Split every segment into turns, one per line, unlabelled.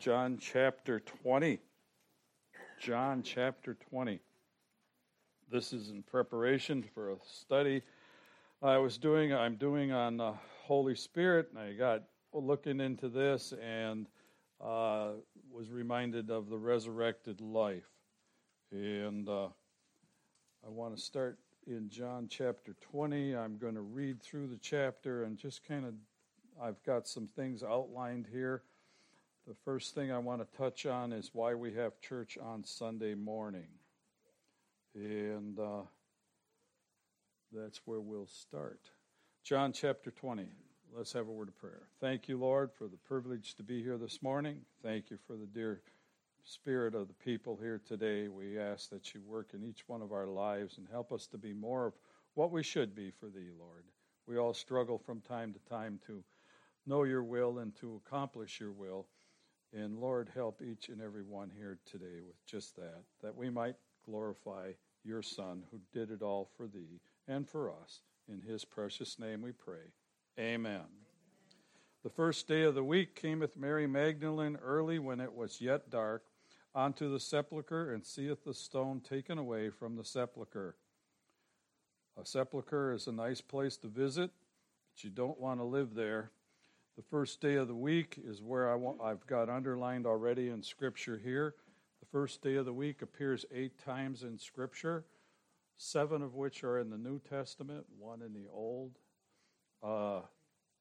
John chapter 20. John chapter 20. This is in preparation for a study I was doing, I'm doing on the Holy Spirit, and I got looking into this and uh, was reminded of the resurrected life. And uh, I want to start in John chapter 20. I'm going to read through the chapter and just kind of, I've got some things outlined here. The first thing I want to touch on is why we have church on Sunday morning. And uh, that's where we'll start. John chapter 20. Let's have a word of prayer. Thank you, Lord, for the privilege to be here this morning. Thank you for the dear spirit of the people here today. We ask that you work in each one of our lives and help us to be more of what we should be for thee, Lord. We all struggle from time to time to know your will and to accomplish your will. And Lord, help each and every one here today with just that, that we might glorify your Son who did it all for thee and for us. In his precious name we pray. Amen. The first day of the week cameth Mary Magdalene early when it was yet dark unto the sepulchre and seeth the stone taken away from the sepulchre. A sepulchre is a nice place to visit, but you don't want to live there. The first day of the week is where I want, I've got underlined already in Scripture here. The first day of the week appears eight times in Scripture seven of which are in the New Testament, one in the Old. Uh,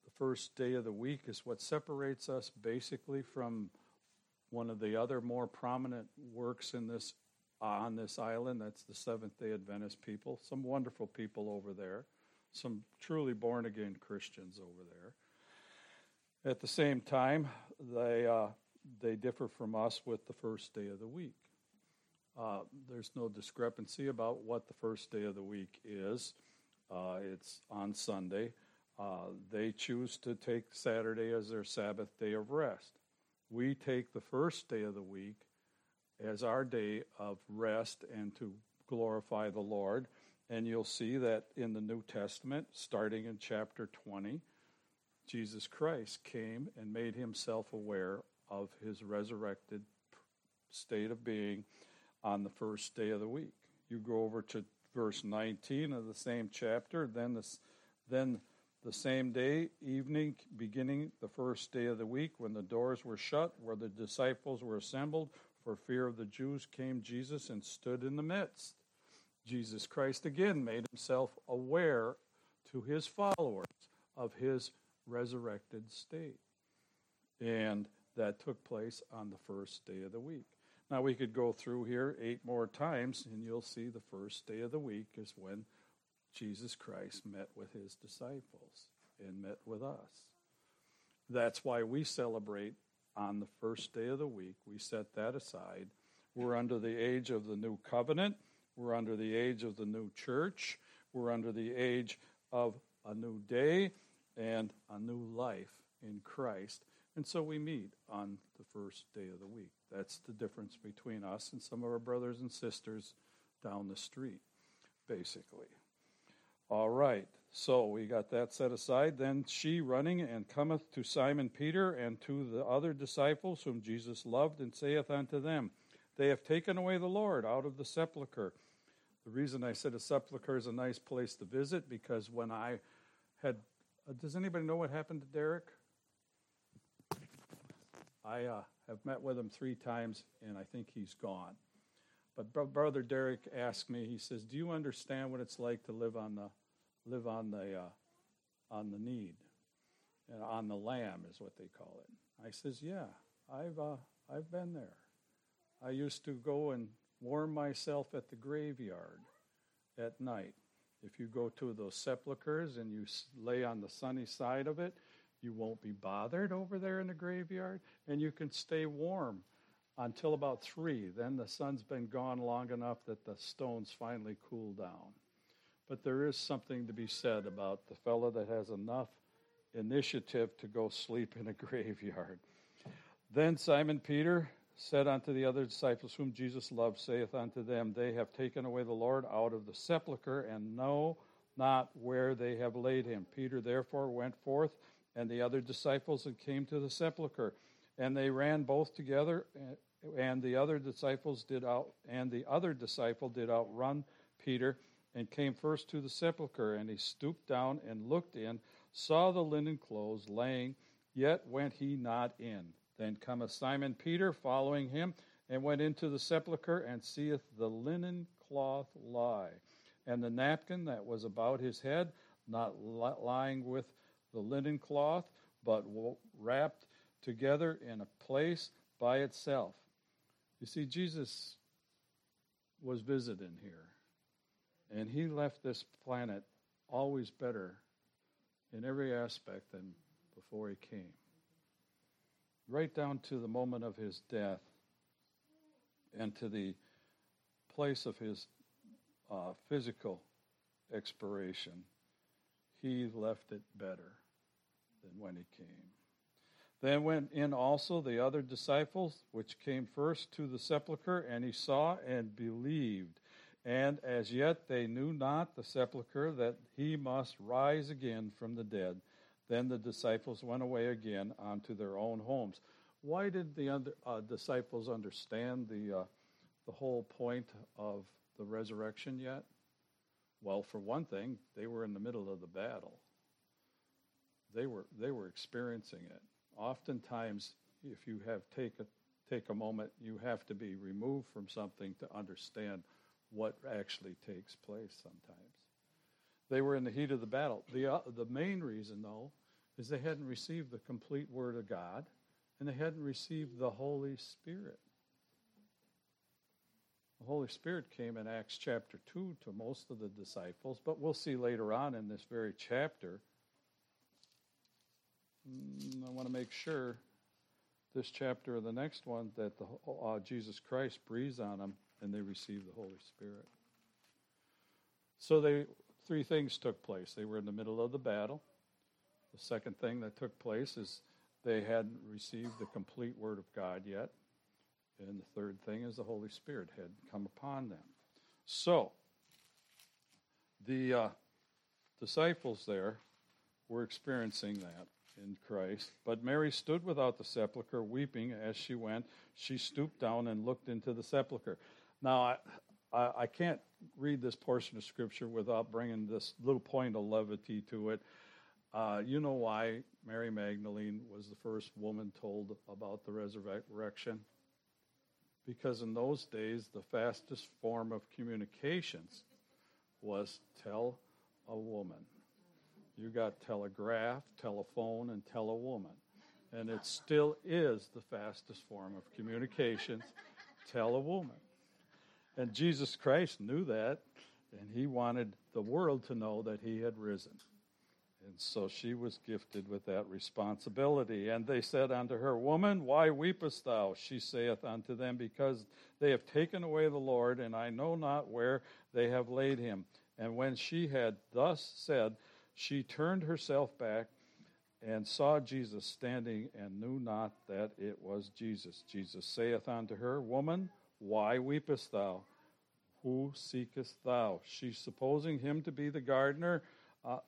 the first day of the week is what separates us basically from one of the other more prominent works in this on this island. That's the Seventh Day Adventist people. Some wonderful people over there. Some truly born again Christians over there. At the same time, they uh, they differ from us with the first day of the week. Uh, there's no discrepancy about what the first day of the week is. Uh, it's on Sunday. Uh, they choose to take Saturday as their Sabbath day of rest. We take the first day of the week as our day of rest and to glorify the Lord. And you'll see that in the New Testament, starting in chapter 20, Jesus Christ came and made himself aware of his resurrected state of being on the first day of the week. You go over to verse 19 of the same chapter, then this, then the same day, evening, beginning the first day of the week, when the doors were shut, where the disciples were assembled, for fear of the Jews, came Jesus and stood in the midst. Jesus Christ again made himself aware to his followers of his resurrected state. And that took place on the first day of the week. Now, we could go through here eight more times, and you'll see the first day of the week is when Jesus Christ met with his disciples and met with us. That's why we celebrate on the first day of the week. We set that aside. We're under the age of the new covenant, we're under the age of the new church, we're under the age of a new day and a new life in Christ. And so we meet on the first day of the week. That's the difference between us and some of our brothers and sisters down the street, basically. All right, so we got that set aside. Then she running and cometh to Simon Peter and to the other disciples whom Jesus loved, and saith unto them, They have taken away the Lord out of the sepulchre. The reason I said a sepulchre is a nice place to visit because when I had, uh, does anybody know what happened to Derek? I uh, have met with him three times, and I think he's gone. But bro- brother Derek asked me. He says, "Do you understand what it's like to live on the live on the uh, on the need, and on the lam is what they call it?" I says, "Yeah, I've uh, I've been there. I used to go and warm myself at the graveyard at night. If you go to those sepulchres and you lay on the sunny side of it, you won't be bothered over there in the graveyard, and you can stay warm until about three. Then the sun's been gone long enough that the stones finally cool down. But there is something to be said about the fellow that has enough initiative to go sleep in a graveyard. Then Simon Peter said unto the other disciples whom Jesus loved, saith unto them, They have taken away the Lord out of the sepulchre, and know not where they have laid him. Peter therefore went forth and the other disciples and came to the sepulchre. And they ran both together, eh, and the other disciples did out, and the other disciple did outrun Peter, and came first to the sepulchre. And he stooped down and looked in, saw the linen clothes laying, yet went he not in. Then cometh Simon Peter, following him, and went into the sepulchre, and seeth the linen cloth lie, and the napkin that was about his head, not lying with the linen cloth, but wrapped together in a place by itself. You see, Jesus was visiting here, and he left this planet always better in every aspect than before he came. Right down to the moment of his death and to the place of his uh, physical expiration, he left it better than when he came. Then went in also the other disciples, which came first to the sepulchre, and he saw and believed. And as yet they knew not the sepulchre that he must rise again from the dead. Then the disciples went away again onto their own homes. Why did the under, uh, disciples understand the, uh, the whole point of the resurrection yet? Well, for one thing, they were in the middle of the battle. They were, they were experiencing it. Oftentimes, if you have take a, take a moment, you have to be removed from something to understand what actually takes place sometimes. They were in the heat of the battle. The, uh, the main reason, though, is they hadn't received the complete Word of God and they hadn't received the Holy Spirit. The Holy Spirit came in Acts chapter 2 to most of the disciples, but we'll see later on in this very chapter. Mm, I want to make sure this chapter or the next one that the, uh, Jesus Christ breathes on them and they receive the Holy Spirit. So they three things took place. They were in the middle of the battle. The second thing that took place is they hadn't received the complete Word of God yet. And the third thing is the Holy Spirit had come upon them. So, the uh, disciples there were experiencing that in Christ. But Mary stood without the sepulchre, weeping as she went. She stooped down and looked into the sepulchre. Now, I, I, I can't read this portion of Scripture without bringing this little point of levity to it. Uh, you know why Mary Magdalene was the first woman told about the resurrection? Because in those days, the fastest form of communications was tell a woman. You got telegraph, telephone, and tell a woman. And it still is the fastest form of communications. tell a woman. And Jesus Christ knew that, and he wanted the world to know that he had risen. And so she was gifted with that responsibility. And they said unto her, Woman, why weepest thou? She saith unto them, Because they have taken away the Lord, and I know not where they have laid him. And when she had thus said, she turned herself back and saw Jesus standing, and knew not that it was Jesus. Jesus saith unto her, Woman, why weepest thou? Who seekest thou? She, supposing him to be the gardener, uh,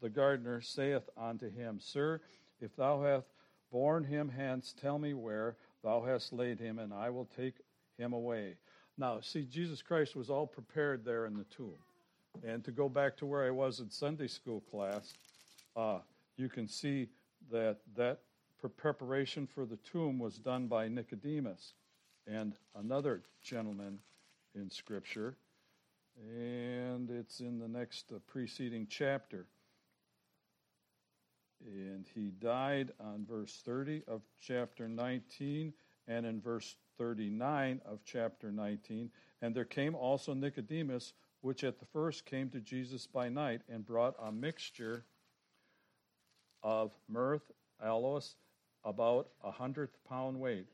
the gardener saith unto him, Sir, if thou hast borne him hence, tell me where thou hast laid him, and I will take him away. Now, see, Jesus Christ was all prepared there in the tomb. And to go back to where I was in Sunday school class, uh, you can see that that preparation for the tomb was done by Nicodemus and another gentleman in Scripture. And it's in the next uh, preceding chapter. And he died on verse 30 of chapter 19 and in verse 39 of chapter 19. And there came also Nicodemus, which at the first came to Jesus by night and brought a mixture of myrrh, aloes, about a hundredth pound weight.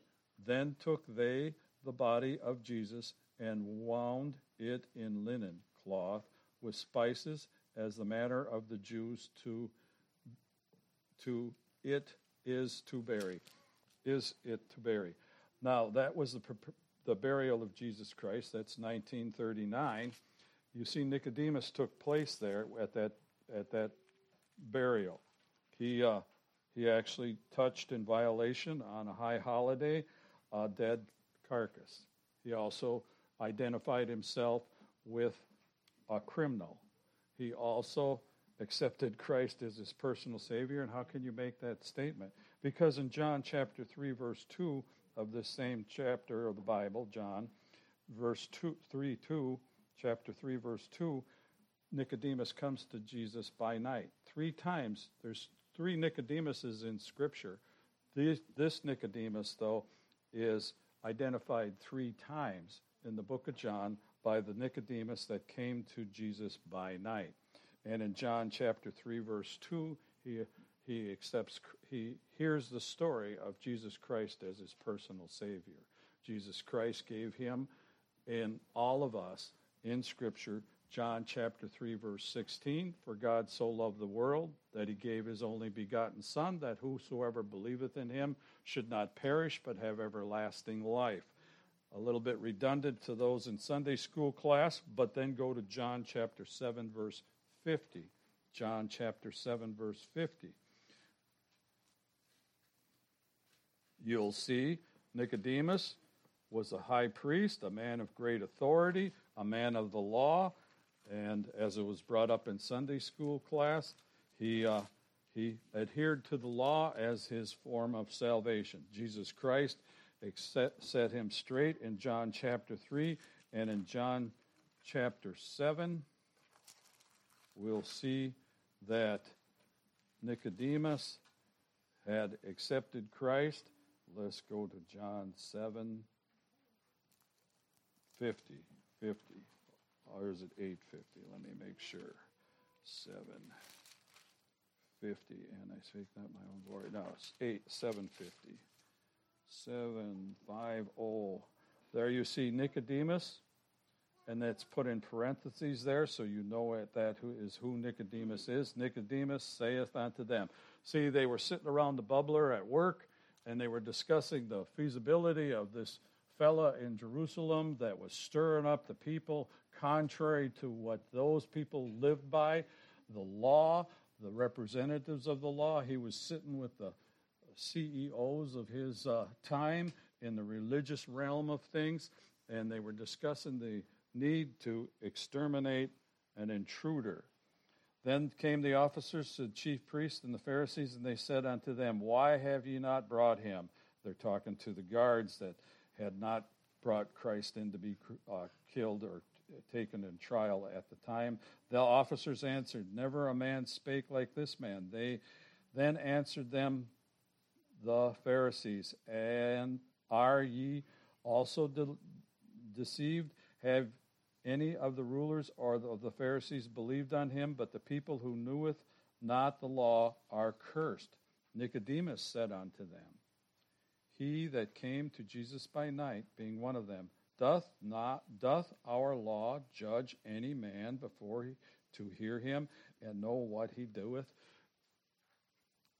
Then took they the body of Jesus and wound it in linen cloth with spices, as the manner of the Jews to to it is to bury, is it to bury. Now that was the the burial of Jesus Christ. That's 1939. You see, Nicodemus took place there at that at that burial. He uh, He actually touched in violation on a high holiday a dead carcass. He also identified himself with a criminal. He also accepted Christ as his personal Savior. And how can you make that statement? Because in John chapter 3, verse 2 of this same chapter of the Bible, John, verse 2, 3 2, chapter 3, verse 2, Nicodemus comes to Jesus by night. Three times, there's three Nicodemuses in Scripture. This Nicodemus, though, is identified three times in the book of John by the Nicodemus that came to Jesus by night. And in John chapter 3 verse 2, he he accepts he hears the story of Jesus Christ as his personal savior. Jesus Christ gave him and all of us in scripture John chapter 3 verse 16 for God so loved the world that he gave his only begotten son that whosoever believeth in him should not perish but have everlasting life. A little bit redundant to those in Sunday school class, but then go to John chapter 7 verse 50. John chapter 7 verse 50. You'll see Nicodemus was a high priest, a man of great authority, a man of the law, and as it was brought up in Sunday school class, he, uh, he adhered to the law as his form of salvation. Jesus Christ set him straight in John chapter 3 and in John chapter 7 we'll see that Nicodemus had accepted Christ. Let's go to John 7 50. 50. Or is it 850? Let me make sure. 750. And I speak not my own glory. No, it's 8, 750. 750. There you see Nicodemus, and that's put in parentheses there so you know that who is who Nicodemus is. Nicodemus saith unto them. See, they were sitting around the bubbler at work, and they were discussing the feasibility of this fella in Jerusalem that was stirring up the people contrary to what those people lived by, the law, the representatives of the law. He was sitting with the CEOs of his uh, time in the religious realm of things, and they were discussing the need to exterminate an intruder. Then came the officers to the chief priests and the Pharisees, and they said unto them, Why have ye not brought him? They're talking to the guards that had not brought Christ in to be uh, killed or taken in trial at the time. The officers answered, Never a man spake like this man. They then answered them, the Pharisees, And are ye also de- deceived? Have any of the rulers or of the Pharisees believed on him? But the people who kneweth not the law are cursed. Nicodemus said unto them, He that came to Jesus by night, being one of them, doth not doth our law judge any man before he, to hear him and know what he doeth?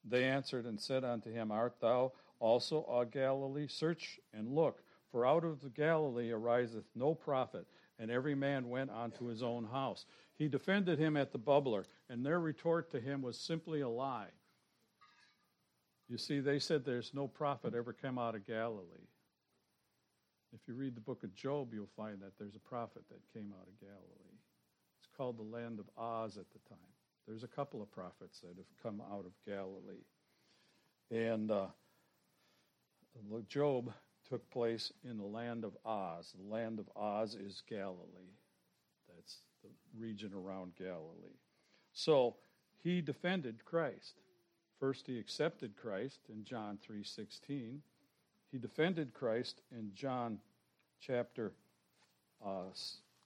They answered and said unto him, Art thou also of Galilee? Search and look, for out of the Galilee ariseth no prophet. And every man went unto his own house. He defended him at the bubbler, and their retort to him was simply a lie. You see, they said there's no prophet ever come out of Galilee. If you read the book of Job, you'll find that there's a prophet that came out of Galilee. It's called the land of Uz at the time. There's a couple of prophets that have come out of Galilee. And uh, Job took place in the land of Uz. The land of Uz is Galilee. That's the region around Galilee. So he defended Christ. First he accepted Christ in John 3:16. He defended Christ in John chapter uh,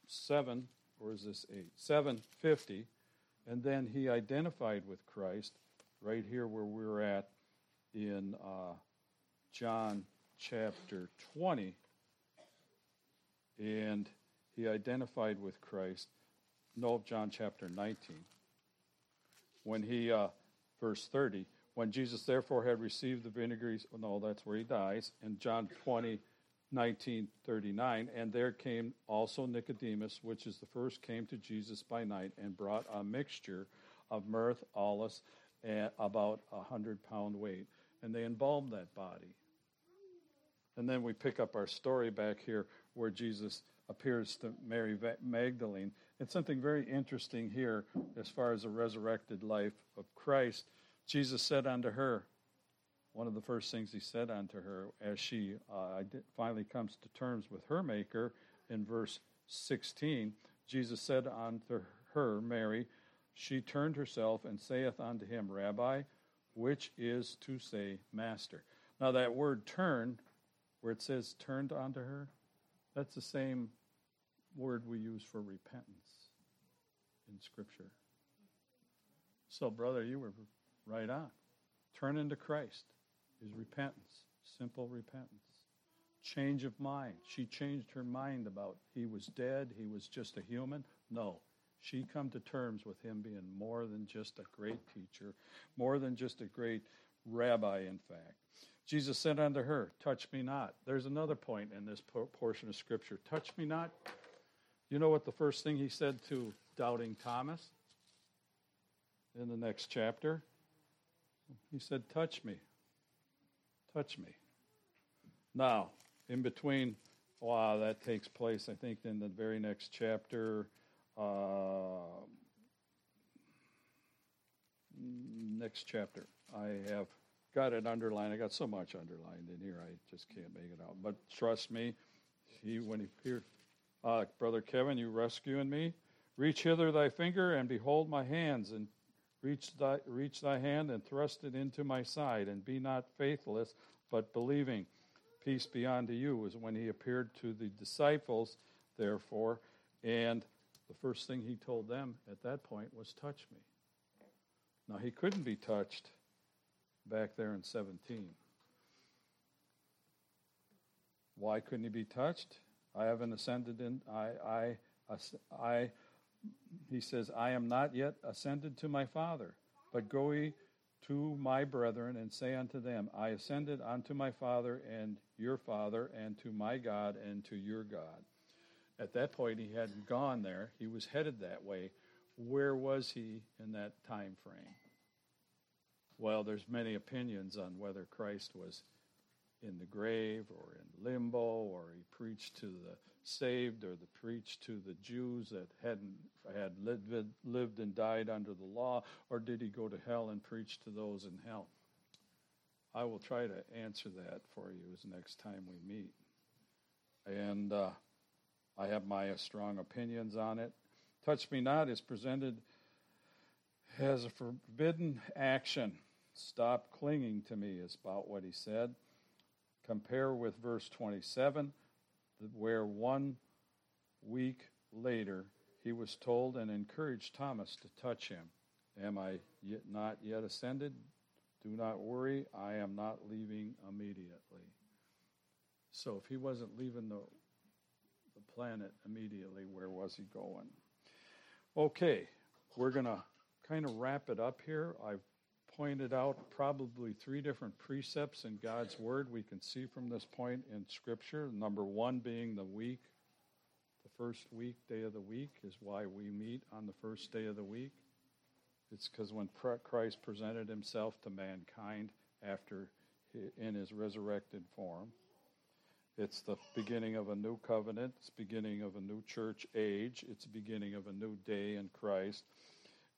7, or is this 8? 750 and then he identified with Christ right here where we're at in uh, John chapter 20. And he identified with Christ. No, John chapter 19. When he, uh, verse 30, when Jesus therefore had received the vinegar, no, that's where he dies. In John 20, 1939 and there came also nicodemus which is the first came to jesus by night and brought a mixture of myrrh aloes and about a hundred pound weight, and they embalmed that body. And then we pick up our story back here where Jesus appears to Mary Magdalene. And something very interesting here as far as the resurrected life of Christ. Jesus said unto her, one of the first things he said unto her as she uh, finally comes to terms with her Maker in verse 16, Jesus said unto her, Mary, she turned herself and saith unto him, Rabbi, which is to say, Master. Now, that word turn, where it says turned unto her, that's the same word we use for repentance in Scripture. So, brother, you were right on. Turn into Christ is repentance, simple repentance. Change of mind. She changed her mind about he was dead, he was just a human. No. She come to terms with him being more than just a great teacher, more than just a great rabbi, in fact. Jesus said unto her, Touch me not. There's another point in this portion of Scripture. Touch me not. You know what the first thing he said to doubting Thomas in the next chapter? He said, Touch me. Touch me. Now, in between, wow, that takes place, I think, in the very next chapter. Uh, next chapter. I have got it underlined. I got so much underlined in here, I just can't make it out. But trust me, he when he appeared, uh, brother Kevin, you rescuing me. Reach hither thy finger and behold my hands, and reach thy, reach thy hand and thrust it into my side, and be not faithless, but believing. Peace be unto you, was when he appeared to the disciples, therefore, and the first thing he told them at that point was, Touch me. Now, he couldn't be touched back there in 17. Why couldn't he be touched? I haven't ascended in, I, I, I, he says, I am not yet ascended to my Father, but go ye to my brethren and say unto them, I ascended unto my Father and your Father, and to my God and to your God. At that point, he hadn't gone there. He was headed that way. Where was he in that time frame? Well, there's many opinions on whether Christ was in the grave or in limbo or he preached to the saved or the preached to the Jews that hadn't had lived, lived and died under the law or did he go to hell and preach to those in hell? I will try to answer that for you as next time we meet. And uh, I have my strong opinions on it. Touch Me Not is presented as a forbidden action. Stop clinging to me, is about what he said. Compare with verse 27, where one week later he was told and encouraged Thomas to touch him. Am I yet not yet ascended? Do not worry, I am not leaving immediately. So if he wasn't leaving the, the planet immediately, where was he going? Okay, we're going to kind of wrap it up here. I've pointed out probably three different precepts in God's Word we can see from this point in Scripture. Number one being the week, the first week, day of the week, is why we meet on the first day of the week. It's because when Christ presented himself to mankind after in his resurrected form, it's the beginning of a new covenant, it's beginning of a new church age, it's beginning of a new day in Christ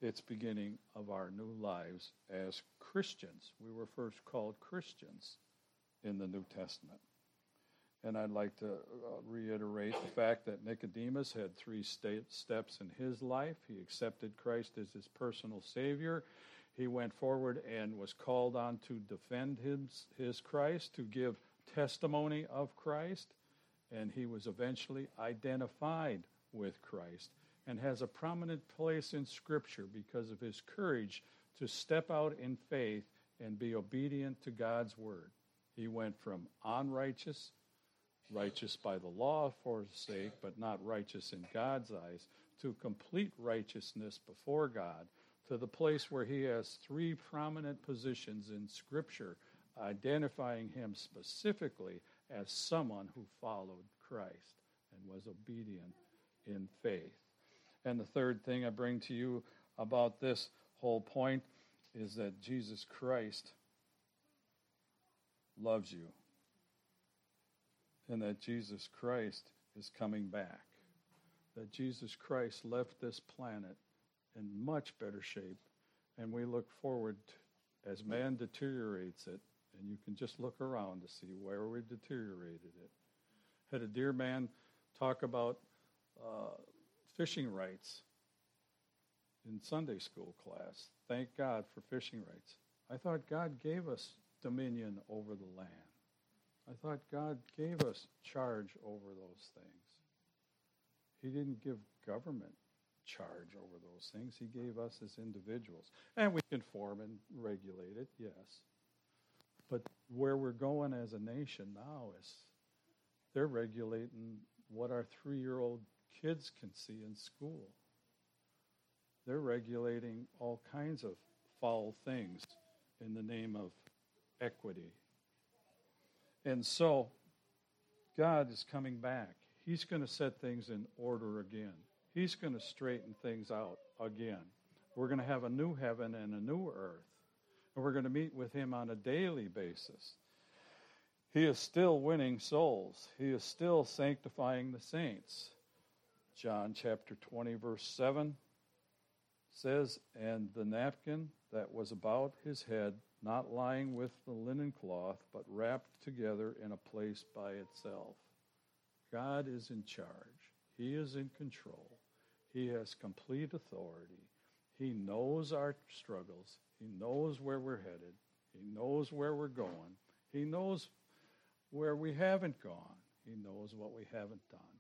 it's beginning of our new lives as Christians. We were first called Christians in the New Testament. And I'd like to uh, reiterate the fact that Nicodemus had three steps in his life. He accepted Christ as his personal Savior. He went forward and was called on to defend his, his Christ, to give testimony of Christ. And he was eventually identified with Christ and has a prominent place in Scripture because of his courage to step out in faith and be obedient to God's word. He went from unrighteous, righteous by the law for sake, but not righteous in God's eyes, to complete righteousness before God, to the place where he has three prominent positions in Scripture, identifying him specifically as someone who followed Christ and was obedient in faith. And the third thing I bring to you about this whole point is that Jesus Christ loves you and that Jesus Christ is coming back. That Jesus Christ left this planet in much better shape, and we look forward as man deteriorates it, and you can just look around to see where we deteriorated it. Had a dear man talk about uh, fishing rights in Sunday school class. Thank God for fishing rights. I thought God gave us dominion over the land. I thought God gave us charge over those things. He didn't give government charge over those things. He gave us as individuals. And we can form and regulate it, yes. But where we're going as a nation now is they're regulating what our three year old kids can see in school. They're regulating all kinds of foul things in the name of equity. And so, God is coming back. He's going to set things in order again. He's going to straighten things out again. We're going to have a new heaven and a new earth. And we're going to meet with Him on a daily basis. He is still winning souls, He is still sanctifying the saints. John chapter 20, verse 7 says, And the napkin that was about his head, not lying with the linen cloth, but wrapped together in a place by itself. God is in charge. He is in control. He has complete authority. He knows our struggles. He knows where we're headed. He knows where we're going. He knows where we haven't gone. He knows what we haven't done.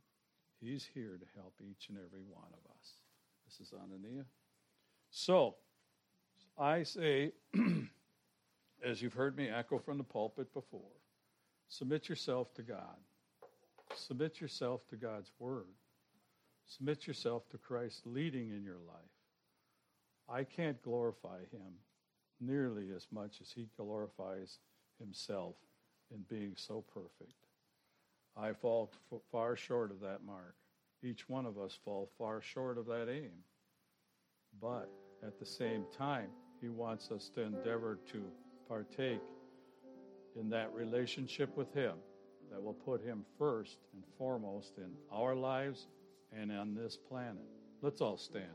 He's here to help each and every one of us. This is Anania. So, I say, as you've heard me echo from the pulpit before, submit yourself to God. Submit yourself to God's Word. Submit yourself to Christ leading in your life. I can't glorify Him nearly as much as He glorifies Himself in being so perfect. I fall far short of that mark. Each one of us fall far short of that aim. But at the same time, he wants us to endeavor to partake in that relationship with him that will put him first and foremost in our lives and on this planet. Let's all stand.